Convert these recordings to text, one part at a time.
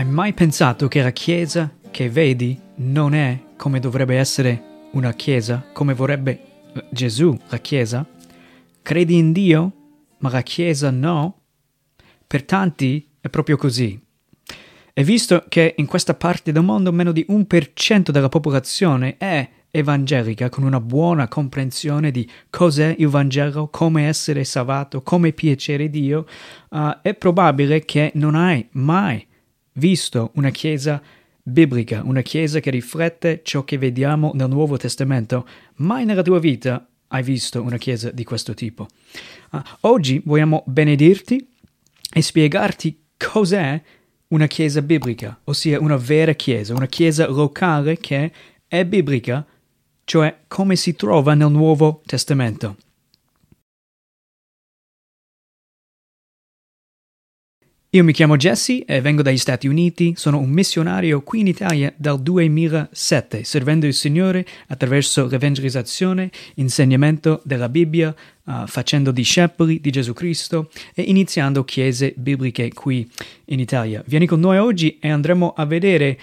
Hai mai pensato che la Chiesa che vedi non è come dovrebbe essere una Chiesa, come vorrebbe Gesù la Chiesa? Credi in Dio, ma la Chiesa no? Per tanti è proprio così. E visto che in questa parte del mondo meno di un per cento della popolazione è evangelica con una buona comprensione di cos'è il Vangelo, come essere salvato, come piacere Dio, uh, è probabile che non hai mai visto una chiesa biblica, una chiesa che riflette ciò che vediamo nel Nuovo Testamento. Mai nella tua vita hai visto una chiesa di questo tipo. Uh, oggi vogliamo benedirti e spiegarti cos'è una chiesa biblica, ossia una vera chiesa, una chiesa locale che è biblica, cioè come si trova nel Nuovo Testamento. Io mi chiamo Jesse e vengo dagli Stati Uniti, sono un missionario qui in Italia dal 2007, servendo il Signore attraverso l'evangelizzazione, insegnamento della Bibbia, uh, facendo discepoli di Gesù Cristo e iniziando chiese bibliche qui in Italia. Vieni con noi oggi e andremo a vedere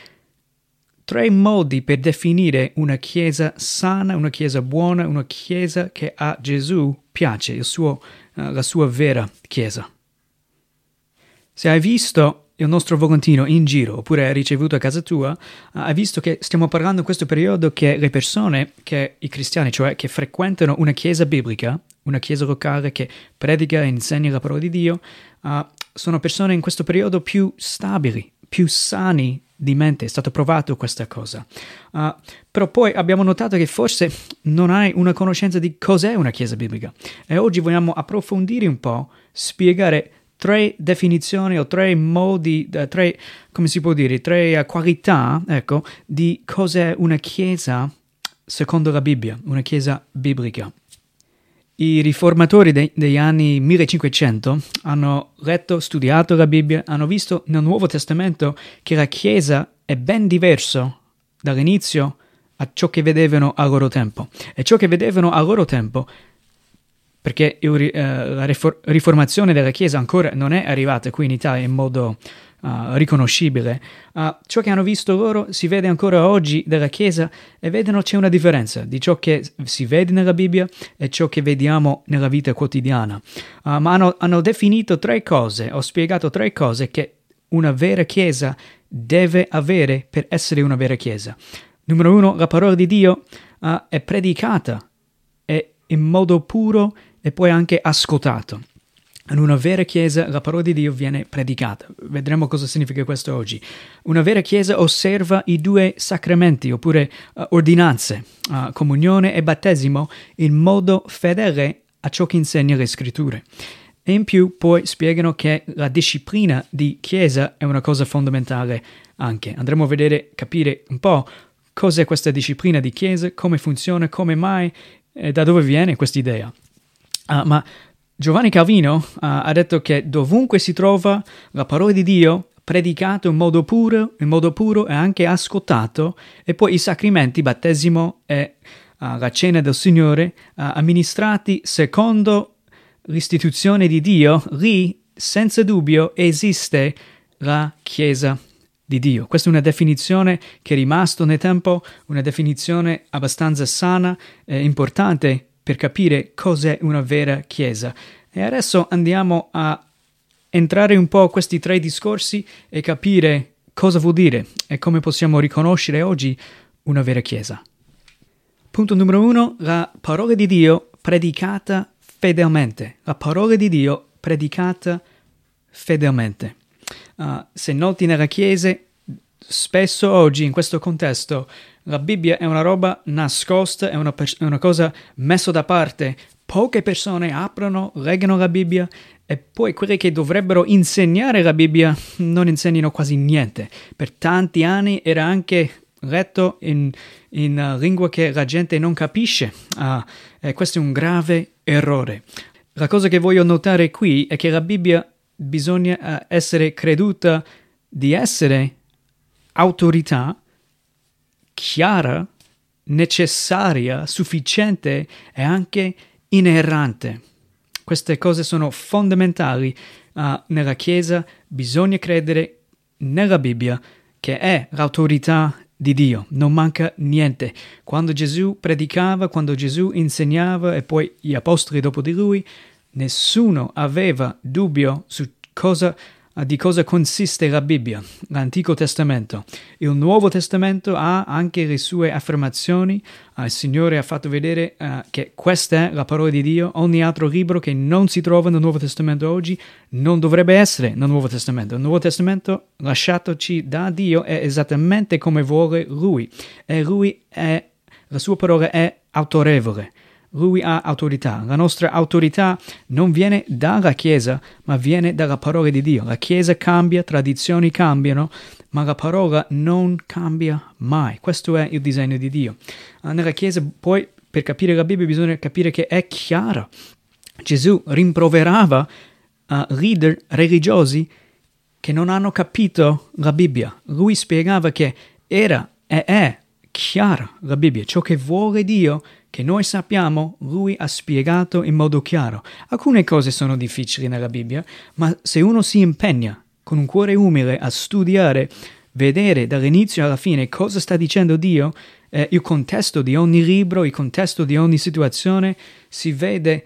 tre modi per definire una chiesa sana, una chiesa buona, una chiesa che a Gesù piace, suo, uh, la sua vera chiesa. Se hai visto il nostro volantino in giro oppure hai ricevuto a casa tua, hai visto che stiamo parlando in questo periodo che le persone, che i cristiani, cioè che frequentano una chiesa biblica, una chiesa locale che predica e insegna la parola di Dio, uh, sono persone in questo periodo più stabili, più sani di mente, è stato provato questa cosa. Uh, però poi abbiamo notato che forse non hai una conoscenza di cos'è una chiesa biblica e oggi vogliamo approfondire un po', spiegare tre definizioni o tre modi, eh, tre, come si può dire, tre qualità, ecco, di cos'è una chiesa secondo la Bibbia, una chiesa biblica. I riformatori de- degli anni 1500 hanno letto, studiato la Bibbia, hanno visto nel Nuovo Testamento che la Chiesa è ben diverso dall'inizio a ciò che vedevano a loro tempo. E ciò che vedevano a loro tempo perché eh, la riformazione della Chiesa ancora non è arrivata qui in Italia in modo uh, riconoscibile. Uh, ciò che hanno visto loro si vede ancora oggi della Chiesa e vedono c'è una differenza di ciò che si vede nella Bibbia e ciò che vediamo nella vita quotidiana. Uh, ma hanno, hanno definito tre cose, ho spiegato tre cose che una vera Chiesa deve avere per essere una vera Chiesa. Numero uno, la parola di Dio è predicata e in modo puro e poi anche ascoltato. In una vera chiesa la parola di Dio viene predicata. Vedremo cosa significa questo oggi. Una vera chiesa osserva i due sacramenti oppure uh, ordinanze, uh, comunione e battesimo, in modo fedele a ciò che insegna le scritture. E in più poi spiegano che la disciplina di chiesa è una cosa fondamentale anche. Andremo a vedere, capire un po' cos'è questa disciplina di chiesa, come funziona, come mai e da dove viene questa idea. Uh, ma Giovanni Calvino uh, ha detto che dovunque si trova la parola di Dio predicato in modo puro, in modo puro e anche ascoltato, e poi i sacramenti, battesimo e uh, la cena del Signore, amministrati secondo l'istituzione di Dio, lì senza dubbio esiste la Chiesa di Dio. Questa è una definizione che è rimasta nel tempo, una definizione abbastanza sana e importante per capire cos'è una vera Chiesa. E adesso andiamo a entrare un po' a questi tre discorsi e capire cosa vuol dire e come possiamo riconoscere oggi una vera Chiesa. Punto numero uno, la parola di Dio predicata fedelmente. La parola di Dio predicata fedelmente. Uh, se noti nella Chiesa, spesso oggi in questo contesto la Bibbia è una roba nascosta, è una, pers- è una cosa messa da parte. Poche persone aprono, leggono la Bibbia e poi quelli che dovrebbero insegnare la Bibbia non insegnano quasi niente. Per tanti anni era anche letto in, in lingua che la gente non capisce uh, e questo è un grave errore. La cosa che voglio notare qui è che la Bibbia bisogna uh, essere creduta di essere autorità chiara, necessaria, sufficiente e anche inerrante. Queste cose sono fondamentali uh, nella Chiesa, bisogna credere nella Bibbia che è l'autorità di Dio, non manca niente. Quando Gesù predicava, quando Gesù insegnava e poi gli apostoli dopo di lui, nessuno aveva dubbio su cosa di cosa consiste la Bibbia, l'Antico Testamento. Il Nuovo Testamento ha anche le sue affermazioni. Uh, il Signore ha fatto vedere uh, che questa è la parola di Dio. Ogni altro libro che non si trova nel Nuovo Testamento oggi non dovrebbe essere nel Nuovo Testamento. Il Nuovo Testamento, lasciatoci da Dio, è esattamente come vuole Lui. E Lui è, la sua parola è autorevole. Lui ha autorità. La nostra autorità non viene dalla Chiesa, ma viene dalla parola di Dio. La Chiesa cambia, tradizioni cambiano, ma la parola non cambia mai. Questo è il disegno di Dio. Ah, nella Chiesa poi per capire la Bibbia bisogna capire che è chiara. Gesù rimproverava uh, leader religiosi che non hanno capito la Bibbia. Lui spiegava che era e è chiara la Bibbia, ciò che vuole Dio che noi sappiamo, lui ha spiegato in modo chiaro. Alcune cose sono difficili nella Bibbia, ma se uno si impegna con un cuore umile a studiare, vedere dall'inizio alla fine cosa sta dicendo Dio, eh, il contesto di ogni libro, il contesto di ogni situazione, si vede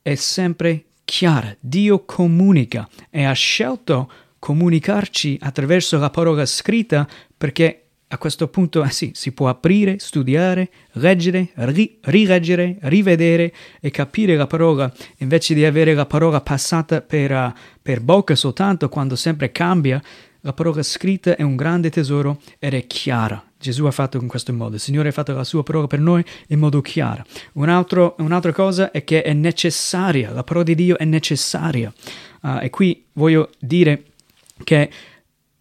è sempre chiara. Dio comunica e ha scelto comunicarci attraverso la parola scritta perché a questo punto eh sì, si può aprire, studiare, leggere, ri- rileggere, rivedere e capire la parola, invece di avere la parola passata per, uh, per bocca soltanto quando sempre cambia. La parola scritta è un grande tesoro ed è chiara. Gesù ha fatto in questo modo, il Signore ha fatto la sua parola per noi in modo chiaro. Un altro, un'altra cosa è che è necessaria, la parola di Dio è necessaria. Uh, e qui voglio dire che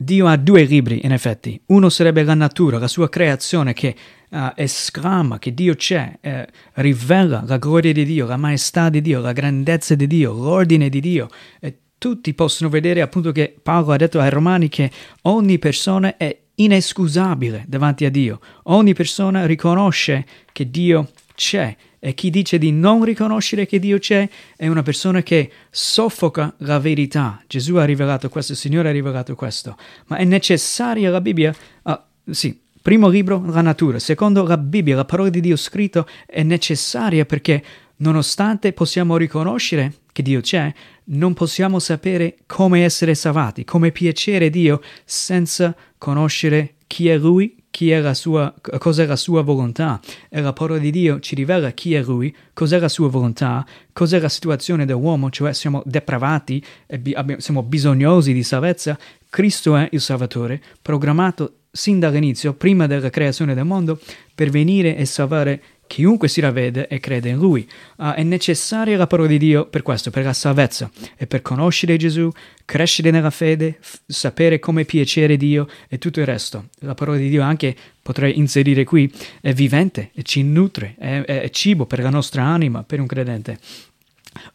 Dio ha due libri, in effetti. Uno sarebbe la natura, la sua creazione che uh, esclama che Dio c'è, eh, rivela la gloria di Dio, la maestà di Dio, la grandezza di Dio, l'ordine di Dio. E tutti possono vedere appunto che Paolo ha detto ai Romani che ogni persona è inescusabile davanti a Dio. Ogni persona riconosce che Dio c'è e chi dice di non riconoscere che Dio c'è è una persona che soffoca la verità. Gesù ha rivelato questo, il Signore ha rivelato questo. Ma è necessaria la Bibbia? Ah, sì, primo libro, la natura. Secondo, la Bibbia, la parola di Dio scritto, è necessaria perché nonostante possiamo riconoscere che Dio c'è, non possiamo sapere come essere salvati, come piacere Dio senza conoscere chi è Lui chi la sua, cos'è la sua volontà e la parola di Dio ci rivela chi è lui, cos'è la sua volontà, cos'è la situazione dell'uomo, cioè siamo depravati e siamo bisognosi di salvezza. Cristo è il Salvatore, programmato sin dall'inizio, prima della creazione del mondo, per venire e salvare Chiunque si ravvede e crede in Lui. Uh, è necessaria la parola di Dio per questo, per la salvezza e per conoscere Gesù, crescere nella fede, f- sapere come piacere Dio e tutto il resto. La parola di Dio anche potrei inserire qui, è vivente e ci nutre, è, è, cibo per la nostra anima, per un credente.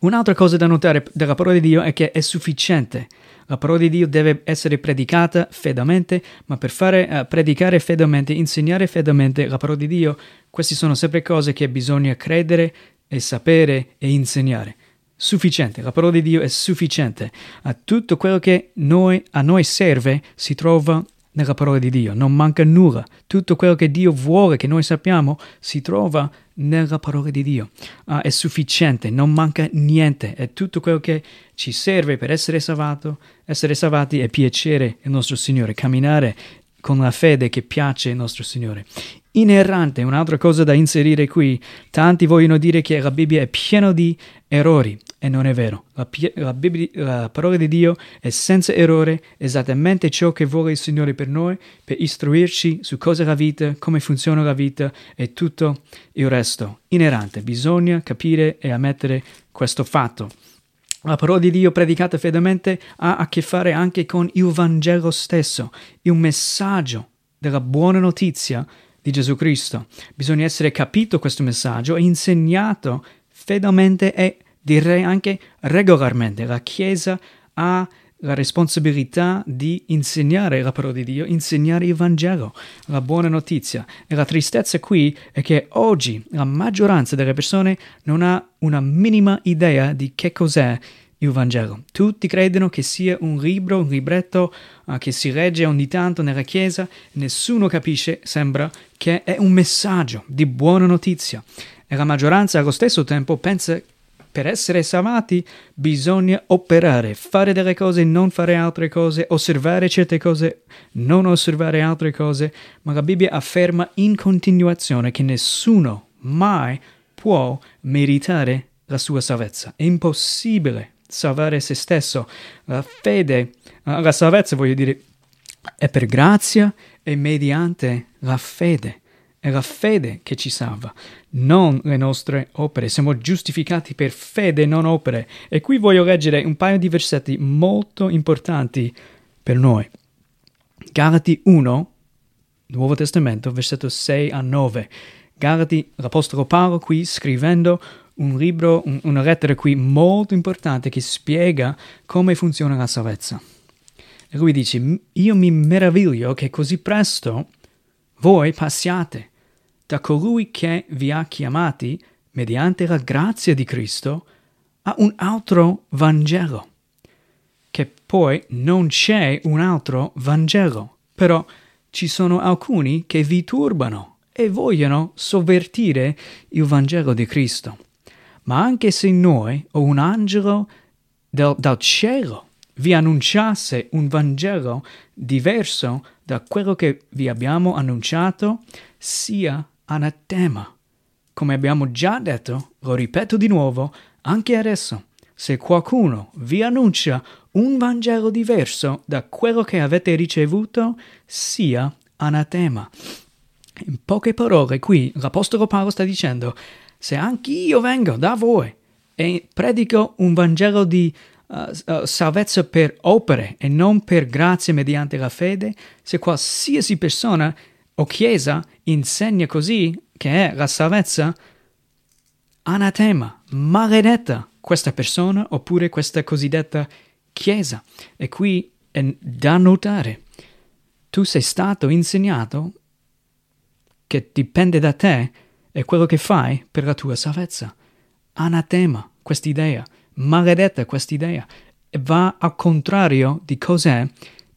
Un'altra cosa da notare della parola di Dio è che è sufficiente. La parola di Dio deve essere predicata fedelmente, ma per fare uh, predicare fedelmente, insegnare fedelmente la parola di Dio, queste sono sempre cose che bisogna credere e sapere e insegnare. Sufficiente, la parola di Dio è sufficiente. A tutto quello che noi, a noi serve si trova nella parola di Dio, non manca nulla. Tutto quello che Dio vuole che noi sappiamo si trova nella parola di Dio. Uh, è sufficiente, non manca niente, è tutto quello che ci serve per essere salvato, essere salvati e piacere il nostro Signore, camminare con la fede che piace il nostro Signore. Inerrante, un'altra cosa da inserire qui, tanti vogliono dire che la Bibbia è piena di errori e non è vero. La, la, Bibbia, la, parola di Dio è senza errore, esattamente ciò che vuole il Signore per noi, per istruirci su cosa è la vita, come funziona la vita e tutto il resto. Inerrante, bisogna capire e ammettere questo fatto. La parola di Dio predicata fedelmente ha a che fare anche con il Vangelo stesso, il messaggio della buona notizia di Gesù Cristo. Bisogna essere capito questo messaggio e insegnato fedelmente e direi anche regolarmente. La Chiesa ha la responsabilità di insegnare la parola di Dio, insegnare il Vangelo, la buona notizia. E la tristezza qui è che oggi la maggioranza delle persone non ha una minima idea di che cos'è il Vangelo. Tutti credono che sia un libro, un libretto uh, che si regge ogni tanto nella Chiesa, nessuno capisce, sembra, che è un messaggio di buona notizia. E la maggioranza allo stesso tempo pensa che per essere salvati bisogna operare, fare delle cose, non fare altre cose, osservare certe cose, non osservare altre cose, ma la Bibbia afferma in continuazione che nessuno mai può meritare la sua salvezza. È impossibile salvare se stesso. La fede, la salvezza voglio dire, è per grazia e mediante la fede. È la fede che ci salva, non le nostre opere. Siamo giustificati per fede, non opere. E qui voglio leggere un paio di versetti molto importanti per noi. Galati 1, Nuovo Testamento, versetto 6 a 9. Galati, l'Apostolo Paolo qui scrivendo un libro, un, una lettera qui molto importante che spiega come funziona la salvezza. E lui dice, io mi meraviglio che così presto voi passiate da colui che vi ha chiamati mediante la grazia di Cristo a un altro Vangelo, che poi non c'è un altro Vangelo, però ci sono alcuni che vi turbano e vogliono sovvertire il Vangelo di Cristo. Ma anche se noi o un angelo del, dal cielo vi annunciasse un Vangelo diverso da quello che vi abbiamo annunciato, sia anatema. Come abbiamo già detto, lo ripeto di nuovo, anche adesso, se qualcuno vi annuncia un Vangelo diverso da quello che avete ricevuto, sia anatema. In poche parole, qui l'Apostolo Paolo sta dicendo, se anche io vengo da voi e predico un Vangelo di uh, salvezza per opere e non per grazia mediante la fede, se qualsiasi persona o chiesa insegna così che è la salvezza, anatema, maledetta questa persona oppure questa cosiddetta chiesa. E qui è da notare, tu sei stato insegnato che dipende da te e quello che fai per la tua salvezza. Anatema quest'idea, maledetta quest'idea, va al contrario di cos'è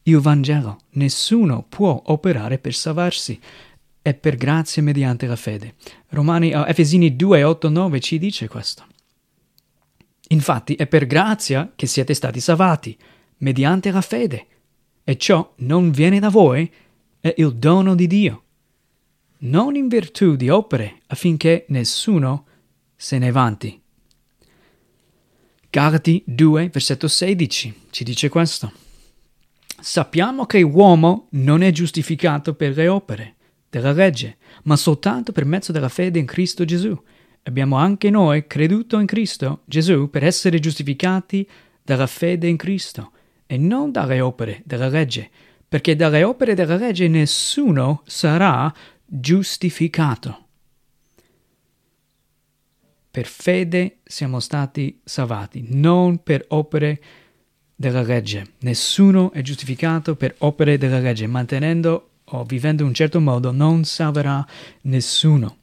il Vangelo. Nessuno può operare per salvarsi. È per grazia mediante la fede. Romani, uh, Efesini 2, 8, 9 ci dice questo. Infatti è per grazia che siete stati salvati, mediante la fede. E ciò non viene da voi, è il dono di Dio. Non in virtù di opere, affinché nessuno se ne vanti. Galati 2, versetto 16 ci dice questo. Sappiamo che l'uomo non è giustificato per le opere della legge, ma soltanto per mezzo della fede in Cristo Gesù. Abbiamo anche noi creduto in Cristo Gesù per essere giustificati dalla fede in Cristo e non dalle opere della legge, perché dalle opere della legge nessuno sarà giustificato. Per fede siamo stati salvati, non per opere della legge. Nessuno è giustificato per opere della legge, mantenendo o vivendo in un certo modo non salverà nessuno.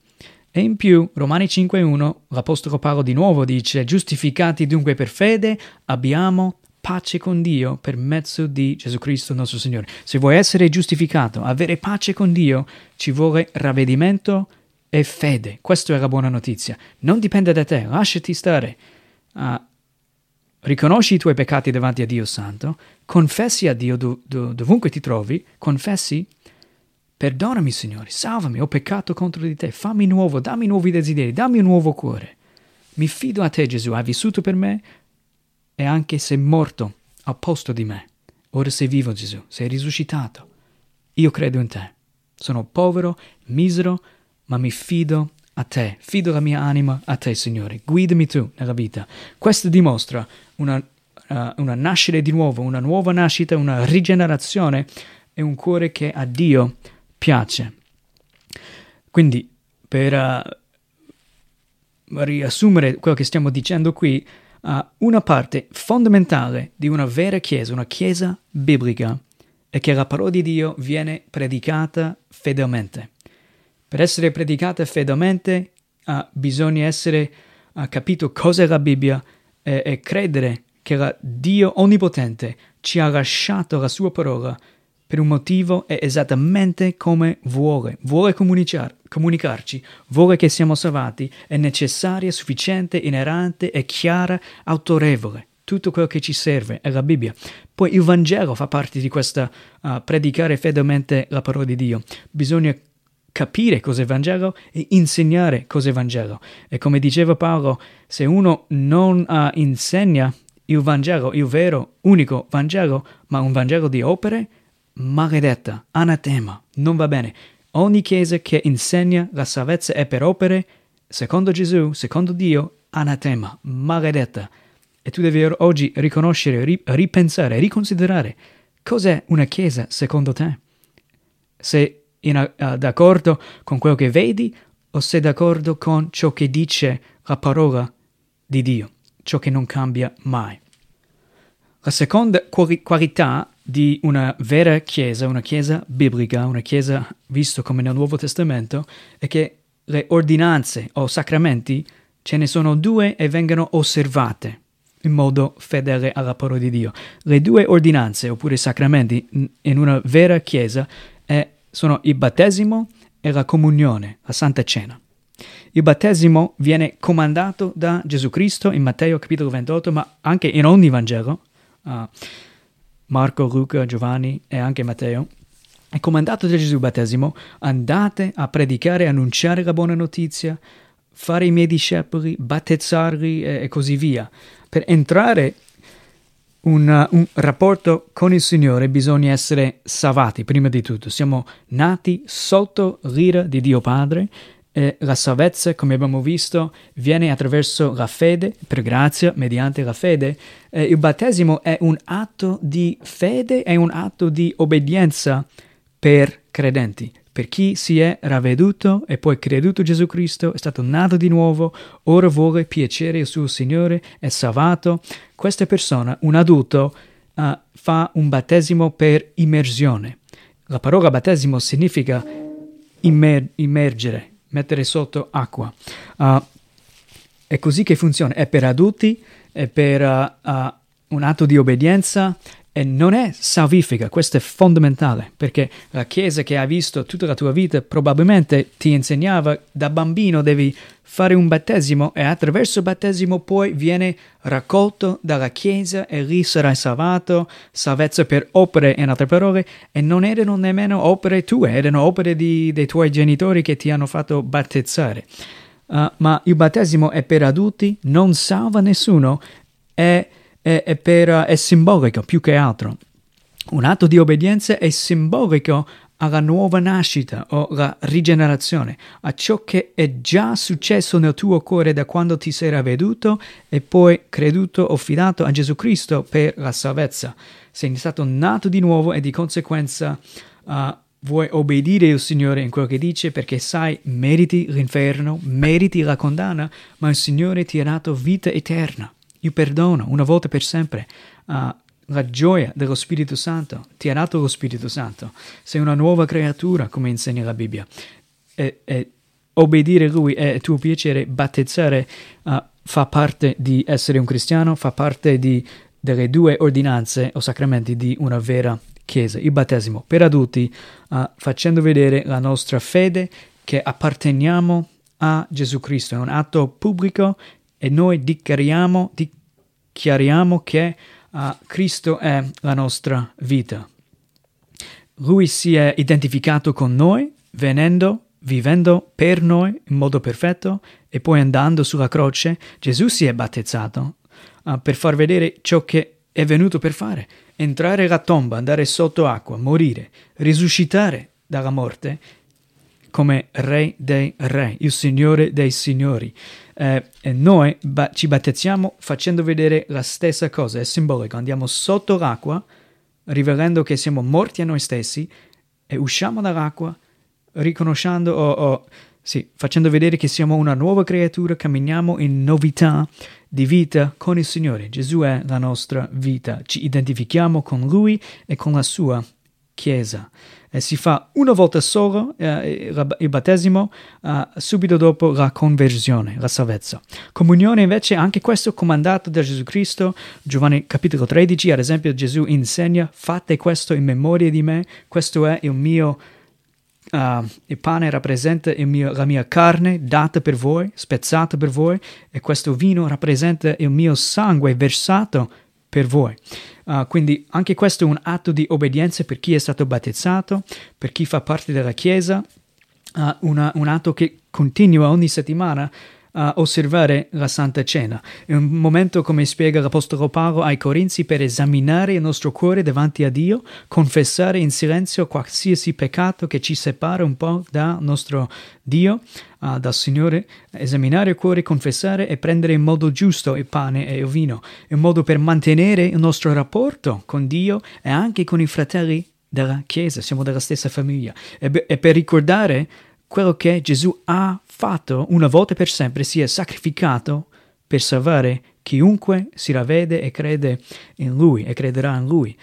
E in più, Romani 5.1, l'Apostolo Paolo di nuovo dice, giustificati dunque per fede, abbiamo pace con Dio per mezzo di Gesù Cristo nostro Signore. Se vuoi essere giustificato, avere pace con Dio, ci vuole ravvedimento e fede. Questa è la buona notizia. Non dipende da te, lasciati stare. Uh, riconosci i tuoi peccati davanti a Dio Santo, confessi a Dio do, do, dovunque ti trovi, confessi, perdonami Signore, salvami, ho peccato contro di te, fammi nuovo, dammi nuovi desideri, dammi un nuovo cuore. Mi fido a te Gesù, hai vissuto per me e anche sei morto al posto di me. Ora sei vivo Gesù, sei risuscitato. Io credo in te. Sono povero, misero, ma mi fido a te, fido la mia anima a te, Signore. Guidami tu nella vita. Questo dimostra una, uh, una nascita di nuovo, una nuova nascita, una rigenerazione e un cuore che a Dio piace. Quindi, per uh, riassumere quello che stiamo dicendo qui, uh, una parte fondamentale di una vera chiesa, una chiesa biblica, è che la parola di Dio viene predicata fedelmente. Per essere predicata fedelmente uh, bisogna essere uh, capito cosa è la Bibbia e, e credere che Dio Onnipotente ci ha lasciato la sua parola per un motivo è esattamente come vuole. Vuole comunicar- comunicarci, vuole che siamo salvati, è necessaria, sufficiente, inerente, è chiara, autorevole. Tutto quello che ci serve è la Bibbia. Poi il Vangelo fa parte di questa uh, predicare fedelmente la parola di Dio. Bisogna capire cos'è Vangelo e insegnare cos'è Vangelo. E come diceva Paolo, se uno non uh, insegna il Vangelo, il vero, unico Vangelo, ma un Vangelo di opere, maledetta, anatema, non va bene. Ogni chiesa che insegna la salvezza è per opere, secondo Gesù, secondo Dio, anatema, maledetta. E tu devi oggi riconoscere, ripensare, riconsiderare cos'è una chiesa secondo te. Sei in, uh, d'accordo con quello che vedi o sei d'accordo con ciò che dice la parola di Dio, ciò che non cambia mai. La seconda quali- qualità di una vera chiesa, una chiesa biblica, una chiesa visto come nel Nuovo Testamento, è che le ordinanze o sacramenti ce ne sono due e vengono osservate in modo fedele alla parola di Dio. Le due ordinanze oppure sacramenti in una vera chiesa è, sono il battesimo e la comunione, la Santa Cena. Il battesimo viene comandato da Gesù Cristo in Matteo capitolo 28, ma anche in ogni Vangelo. Uh, Marco, Luca, Giovanni e anche Matteo, è comandato da Gesù battesimo, andate a predicare, annunciare la buona notizia, fare i miei discepoli, battezzarli e, e così via. Per entrare un, un, rapporto con il Signore bisogna essere salvati prima di tutto. Siamo nati sotto l'ira di Dio Padre e la salvezza, come abbiamo visto, viene attraverso la fede, per grazia, mediante la fede. Eh, il battesimo è un atto di fede, è un atto di obbedienza per credenti. Per chi si è ravveduto e poi creduto Gesù Cristo, è stato nato di nuovo, ora vuole piacere il suo Signore, è salvato. Questa persona, un adulto, uh, fa un battesimo per immersione. La parola battesimo significa immer- immergere, mettere sotto acqua. Uh, è così che funziona, è per adulti, è per uh, uh, un atto di obbedienza e non è salvifica, questo è fondamentale, perché la Chiesa che hai visto tutta la tua vita probabilmente ti insegnava da bambino devi fare un battesimo e attraverso il battesimo poi viene raccolto dalla Chiesa e lì sarai salvato, salvezza per opere in altre parole, e non erano nemmeno opere tue, erano opere di, dei tuoi genitori che ti hanno fatto battezzare. Uh, ma il battesimo è per adulti, non salva nessuno, è è, è, per, è simbolico più che altro. Un atto di obbedienza è simbolico alla nuova nascita o alla rigenerazione, a ciò che è già successo nel tuo cuore da quando ti sei ravveduto e poi creduto o fidato a Gesù Cristo per la salvezza. Sei stato nato di nuovo e di conseguenza uh, vuoi obbedire al Signore in quello che dice perché sai meriti l'inferno, meriti la condanna, ma il Signore ti ha dato vita eterna il perdono, una volta per sempre, uh, la gioia dello Spirito Santo, ti ha dato lo Spirito Santo, sei una nuova creatura, come insegna la Bibbia. E, e obbedire a Lui è tuo piacere, battezzare uh, fa parte di essere un cristiano, fa parte di, delle due ordinanze o sacramenti di una vera Chiesa. Il battesimo per adulti, uh, facendo vedere la nostra fede che apparteniamo a Gesù Cristo, è un atto pubblico e noi dichiariamo, dichiariamo che uh, Cristo è la nostra vita. Lui si è identificato con noi venendo, vivendo per noi in modo perfetto e poi andando sulla croce. Gesù si è battezzato uh, per far vedere ciò che è venuto per fare. Entrare nella tomba, andare sotto acqua, morire, risuscitare dalla morte come Re dei Re, il Signore dei Signori. Eh, e noi ba- ci battezziamo facendo vedere la stessa cosa, è simbolico, andiamo sotto l'acqua, rivelando che siamo morti a noi stessi e usciamo dall'acqua riconoscendo o, o sì, facendo vedere che siamo una nuova creatura, camminiamo in novità di vita con il Signore. Gesù è la nostra vita, ci identifichiamo con Lui e con la sua Chiesa. E si fa una volta solo eh, il battesimo, eh, subito dopo la conversione, la salvezza. Comunione invece, anche questo comandato da Gesù Cristo, Giovanni capitolo 13, ad esempio Gesù insegna, fate questo in memoria di me, questo è il mio Uh, il pane rappresenta il mio, la mia carne data per voi, spezzata per voi, e questo vino rappresenta il mio sangue versato per voi. Uh, quindi anche questo è un atto di obbedienza per chi è stato battezzato, per chi fa parte della Chiesa, uh, una, un atto che continua ogni settimana a osservare la Santa Cena. È un momento, come spiega l'Apostolo Paolo ai Corinzi, per esaminare il nostro cuore davanti a Dio, confessare in silenzio qualsiasi peccato che ci separa un po' dal nostro Dio, uh, dal Signore, esaminare il cuore, confessare e prendere in modo giusto il pane e il vino. È un modo per mantenere il nostro rapporto con Dio e anche con i fratelli della Chiesa, siamo della stessa famiglia. E, be- e per ricordare quello che Gesù ha fatto una volta per sempre, si è sacrificato per salvare chiunque si ravvede e crede in Lui e crederà in Lui.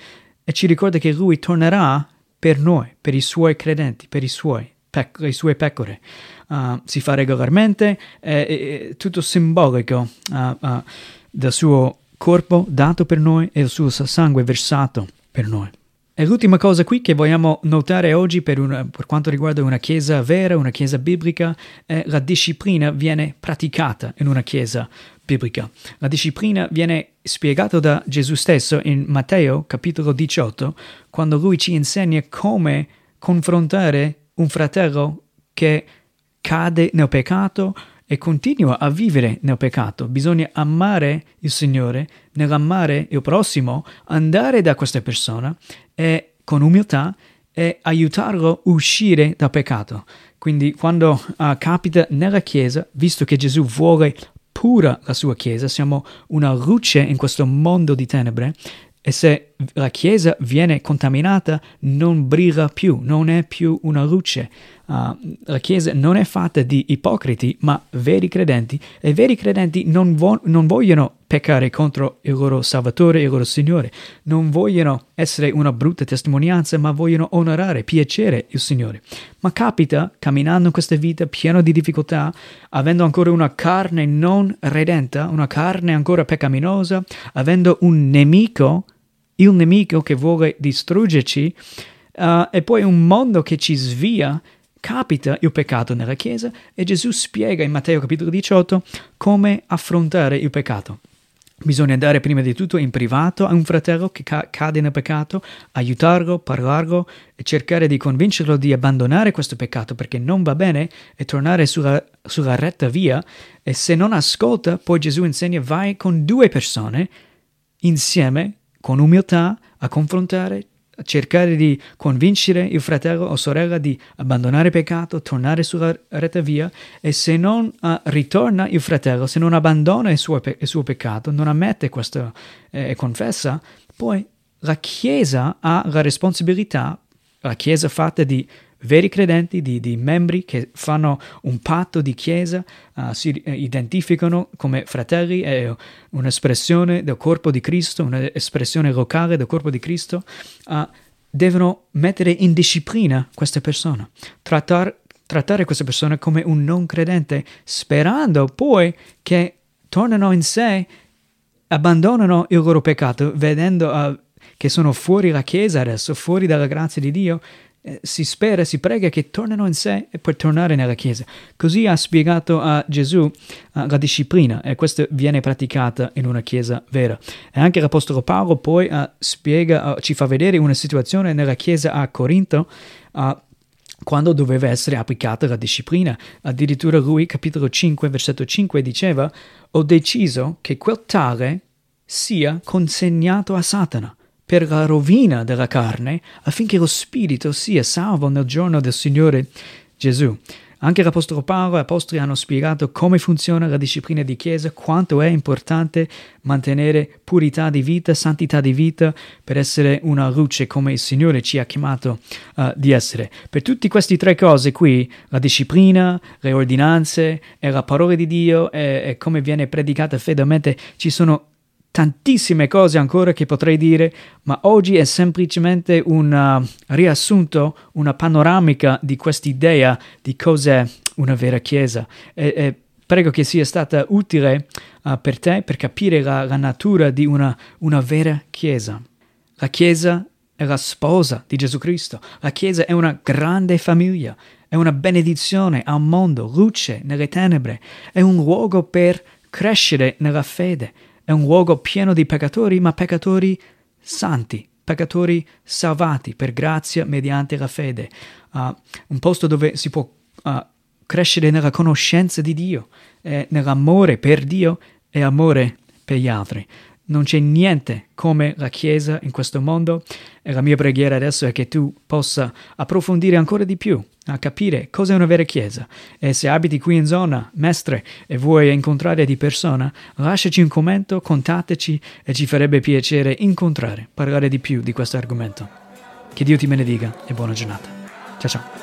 E ci ricorda che Lui tornerà per noi, per i suoi credenti, per i suoi, pec- le sue pecore. Uh, si fa regolarmente, è, è, è tutto simbolico uh, uh, del suo corpo dato per noi e il suo sangue versato per noi. E l'ultima cosa qui che vogliamo notare oggi per, una, per, quanto riguarda una chiesa vera, una chiesa biblica, è la disciplina viene praticata in una chiesa biblica. La disciplina viene spiegata da Gesù stesso in Matteo capitolo 18, quando lui ci insegna come confrontare un fratello che cade nel peccato e continua a vivere nel peccato. Bisogna amare il Signore, nell'amare il prossimo, andare da questa persona e con umiltà e aiutarlo a uscire dal peccato. Quindi quando uh, capita nella Chiesa, visto che Gesù vuole pura la sua Chiesa, siamo una luce in questo mondo di tenebre, e se la Chiesa viene contaminata non brilla più, non è più una luce. Uh, la Chiesa non è fatta di ipocriti, ma veri credenti, e i veri credenti non, vo- non vogliono peccare contro il loro Salvatore, il loro Signore, non vogliono essere una brutta testimonianza, ma vogliono onorare, piacere il Signore. Ma capita, camminando in questa vita piena di difficoltà, avendo ancora una carne non redenta, una carne ancora peccaminosa, avendo un nemico il nemico che vuole distruggerci uh, e poi un mondo che ci svia, capita il peccato nella Chiesa e Gesù spiega in Matteo capitolo 18 come affrontare il peccato. Bisogna andare prima di tutto in privato a un fratello che ca- cade nel peccato, aiutarlo, parlarlo e cercare di convincerlo di abbandonare questo peccato perché non va bene e tornare sulla, sulla retta via. E se non ascolta, poi Gesù insegna vai con due persone insieme con umiltà a confrontare, a cercare di convincere il fratello o sorella di abbandonare il peccato, tornare sulla retta via e se non uh, ritorna il fratello, se non abbandona il suo, pe- il suo peccato, non ammette questo eh, e confessa, poi la Chiesa ha la responsabilità, la Chiesa fatta di veri credenti, di, di, membri che fanno un patto di chiesa, uh, si identificano come fratelli, è un'espressione del corpo di Cristo, un'espressione locale del corpo di Cristo, uh, devono mettere in disciplina questa persona, Trattar, trattare questa persona come un non credente, sperando poi che tornano in sé, abbandonano il loro peccato, vedendo uh, che sono fuori la Chiesa adesso, fuori dalla grazia di Dio, eh, si spera, si prega che tornino in sé poi tornare nella Chiesa. Così ha spiegato a Gesù uh, la disciplina e questa viene praticata in una Chiesa vera. E anche l'Apostolo Paolo poi uh, spiega, uh, ci fa vedere una situazione nella Chiesa a Corinto quando doveva essere applicata la disciplina. Addirittura lui, capitolo 5, versetto 5, diceva, ho deciso che quel tale sia consegnato a Satana per la rovina della carne, affinché lo spirito sia salvo nel giorno del Signore Gesù. Anche l'Apostolo Paolo e gli Apostoli hanno spiegato come funziona la disciplina di Chiesa, quanto è importante mantenere purità di vita, santità di vita per essere una luce come il Signore ci ha chiamato uh, di essere. Per tutte queste tre cose qui, la disciplina, le ordinanze e la parola di Dio e, e come viene predicata fedelmente, ci sono tantissime cose ancora che potrei dire, ma oggi è semplicemente un uh, riassunto, una panoramica di quest'idea di cos'è una vera Chiesa. E, e prego che sia stata utile uh, per te per capire la, la natura di una, una vera Chiesa. La Chiesa è la sposa di Gesù Cristo. La Chiesa è una grande famiglia, è una benedizione al mondo, luce nelle tenebre, è un luogo per crescere nella fede, è un luogo pieno di peccatori, ma peccatori santi, peccatori salvati per grazia mediante la fede, uh, un posto dove si può uh, crescere nella conoscenza di Dio, eh, nell'amore per Dio e amore per gli altri. Non c'è niente come la Chiesa in questo mondo e la mia preghiera adesso è che tu possa approfondire ancora di più, a capire cosa è una vera Chiesa. E se abiti qui in zona, Mestre, e vuoi incontrare di persona, lasciaci un commento, contattaci e ci farebbe piacere incontrare, parlare di più di questo argomento. Che Dio ti benedica e buona giornata. Ciao ciao.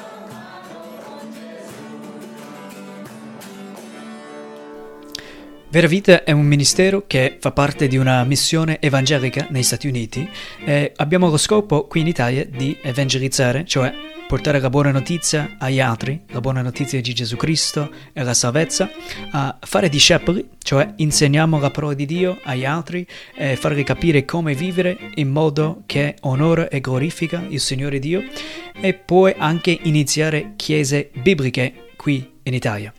Vera Vita è un ministero che fa parte di una missione evangelica negli Stati Uniti e abbiamo lo scopo qui in Italia di evangelizzare, cioè portare la buona notizia agli altri, la buona notizia di Gesù Cristo e la salvezza, a fare discepoli, cioè insegniamo la parola di Dio agli altri e farli capire come vivere in modo che onora e glorifica il Signore Dio e poi anche iniziare chiese bibliche qui in Italia.